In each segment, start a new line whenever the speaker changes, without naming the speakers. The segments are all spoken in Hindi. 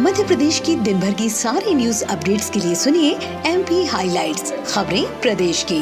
मध्य प्रदेश की दिन भर की सारी न्यूज़ अपडेट्स के लिए सुनिए एम पी हाईलाइट्स खबरें प्रदेश की।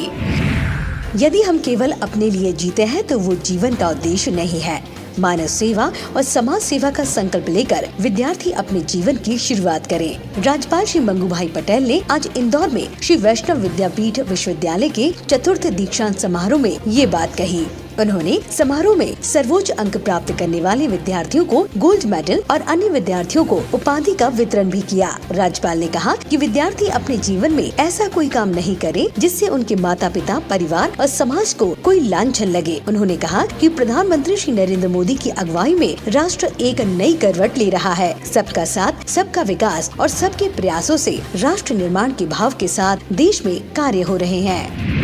यदि हम केवल अपने लिए जीते हैं तो वो जीवन का उद्देश्य नहीं है। मानव सेवा और समाज सेवा का संकल्प लेकर विद्यार्थी अपने जीवन की शुरुआत करें। राज्यपाल श्री मंगू भाई पटेल ने आज इंदौर में श्री वैष्णव विद्यापीठ विश्वविद्यालय के चतुर्थ दीक्षांत समारोह में ये बात कही। उन्होंने समारोह में सर्वोच्च अंक प्राप्त करने वाले विद्यार्थियों को गोल्ड मेडल और अन्य विद्यार्थियों को उपाधि का वितरण भी किया। राज्यपाल ने कहा कि विद्यार्थी अपने जीवन में ऐसा कोई काम नहीं करे, जिससे उनके माता पिता परिवार और समाज को कोई लांछन लगे। उन्होंने कहा कि प्रधानमंत्री श्री नरेंद्र मोदी की अगुवाई में राष्ट्र एक नई करवट ले रहा है। सबका साथ, सबका विकास और सबके प्रयासों से राष्ट्र निर्माण के भाव के साथ देश में कार्य हो रहे हैं।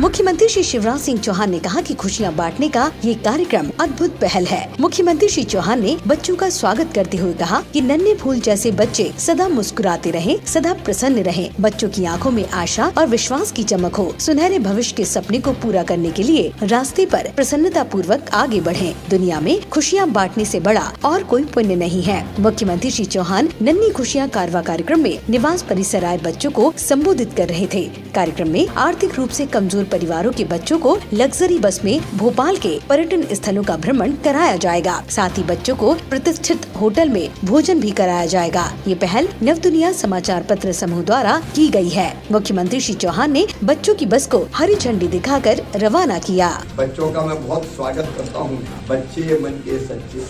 मुख्यमंत्री श्री शिवराज सिंह चौहान ने कहा कि खुशियाँ बांटने का ये कार्यक्रम अद्भुत पहल है। मुख्यमंत्री श्री चौहान ने बच्चों का स्वागत करते हुए कहा कि नन्हे फूल जैसे बच्चे सदा मुस्कुराते रहें, सदा प्रसन्न रहें। बच्चों की आँखों में आशा और विश्वास की चमक हो। सुनहरे भविष्य के सपने को पूरा करने के लिए रास्ते पर प्रसन्नता पूर्वक आगे बढ़े। दुनिया में खुशियाँ बांटने ऐसी बड़ा और कोई पुण्य नहीं है। मुख्यमंत्री श्री चौहान नन्ही खुशियाँ कारवा कार्यक्रम में निवास परिसर आए बच्चों को संबोधित कर रहे थे। कार्यक्रम में आर्थिक रूप से कमज़ोर परिवारों के बच्चों को लग्जरी बस में भोपाल के पर्यटन स्थलों का भ्रमण कराया जाएगा। साथ ही बच्चों को प्रतिष्ठित होटल में भोजन भी कराया जाएगा। ये पहल नव दुनिया समाचार पत्र समूह द्वारा की गई है। मुख्यमंत्री श्री चौहान ने बच्चों की बस को हरी झंडी दिखाकर रवाना किया।
बच्चों का मैं बहुत स्वागत करता हूँ। बच्चे मन के सच्चे,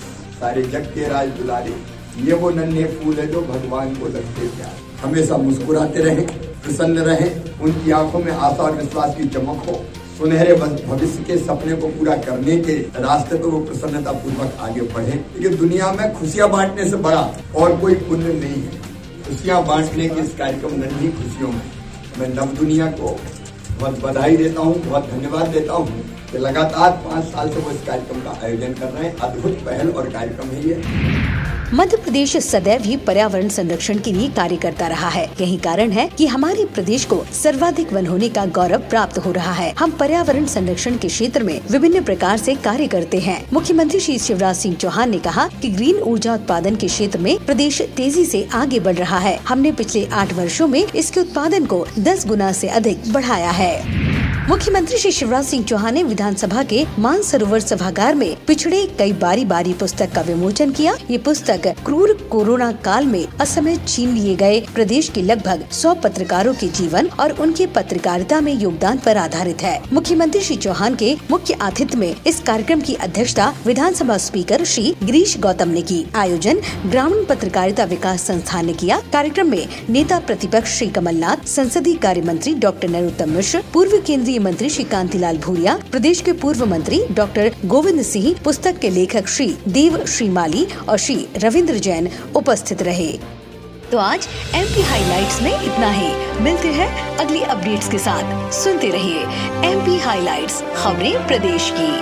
सारे जग के राज दुलारे। ये वो नन्हे फूल है जो भगवान को लगते प्यार हमेशा मुस्कुराते रहे। प्रसन्न रहे, उनकी आँखों में आशा और विश्वास की चमक हो, सुनहरे भविष्य के सपने को पूरा करने के रास्ते पर वो प्रसन्नता पूर्वक आगे बढ़े। क्योंकि दुनिया में खुशियाँ बांटने से बड़ा और कोई पुण्य नहीं है। खुशियाँ बांटने के इस कार्यक्रम नन्ही खुशियों में। मैं नव दुनिया को बहुत बधाई देता हूँ, बहुत धन्यवाद देता हूँ लगातार पाँच साल से वो इस कार्यक्रम का आयोजन कर रहे हैं। अद्भुत पहल और कार्यक्रम है ये।
मध्य प्रदेश सदैव ही पर्यावरण संरक्षण के लिए कार्य करता रहा है। यही कारण है कि हमारे प्रदेश को सर्वाधिक वन होने का गौरव प्राप्त हो रहा है। हम पर्यावरण संरक्षण के क्षेत्र में विभिन्न प्रकार से कार्य करते हैं। मुख्यमंत्री श्री शिवराज सिंह चौहान ने कहा कि ग्रीन ऊर्जा उत्पादन के क्षेत्र में प्रदेश तेज़ी से आगे बढ़ रहा है। हमने पिछले आठ वर्षों में इसके उत्पादन को दस गुना ऐसी अधिक बढ़ाया है। मुख्यमंत्री श्री शिवराज सिंह चौहान ने विधानसभा के मान सरोवर सभागार में पिछड़े कई बारी बारी पुस्तक का विमोचन किया। ये पुस्तक क्रूर कोरोना काल में असमय छीन लिए गए। प्रदेश के लगभग सौ पत्रकारों के जीवन और उनके पत्रकारिता में योगदान पर आधारित है। मुख्यमंत्री श्री चौहान के मुख्य आतिथ्य में इस कार्यक्रम की अध्यक्षता विधानसभा स्पीकर श्री गिरीश गौतम ने की। आयोजन ग्रामीण पत्रकारिता विकास संस्थान ने किया। कार्यक्रम में नेता प्रतिपक्ष श्री कमलनाथ, संसदीय कार्य मंत्री डॉक्टर नरोत्तम मिश्र, पूर्व केंद्रीय मंत्री श्री कांतिलाल भूरिया, प्रदेश के पूर्व मंत्री डॉक्टर गोविंद सिंह, पुस्तक के लेखक श्री देव श्री माली और श्री रविंद्र जैन उपस्थित रहे। तो आज एम पी हाई में इतना ही। मिलते हैं अगली अपडेट्स के साथ। सुनते रहिए एम पी हाईलाइट खबरें प्रदेश की।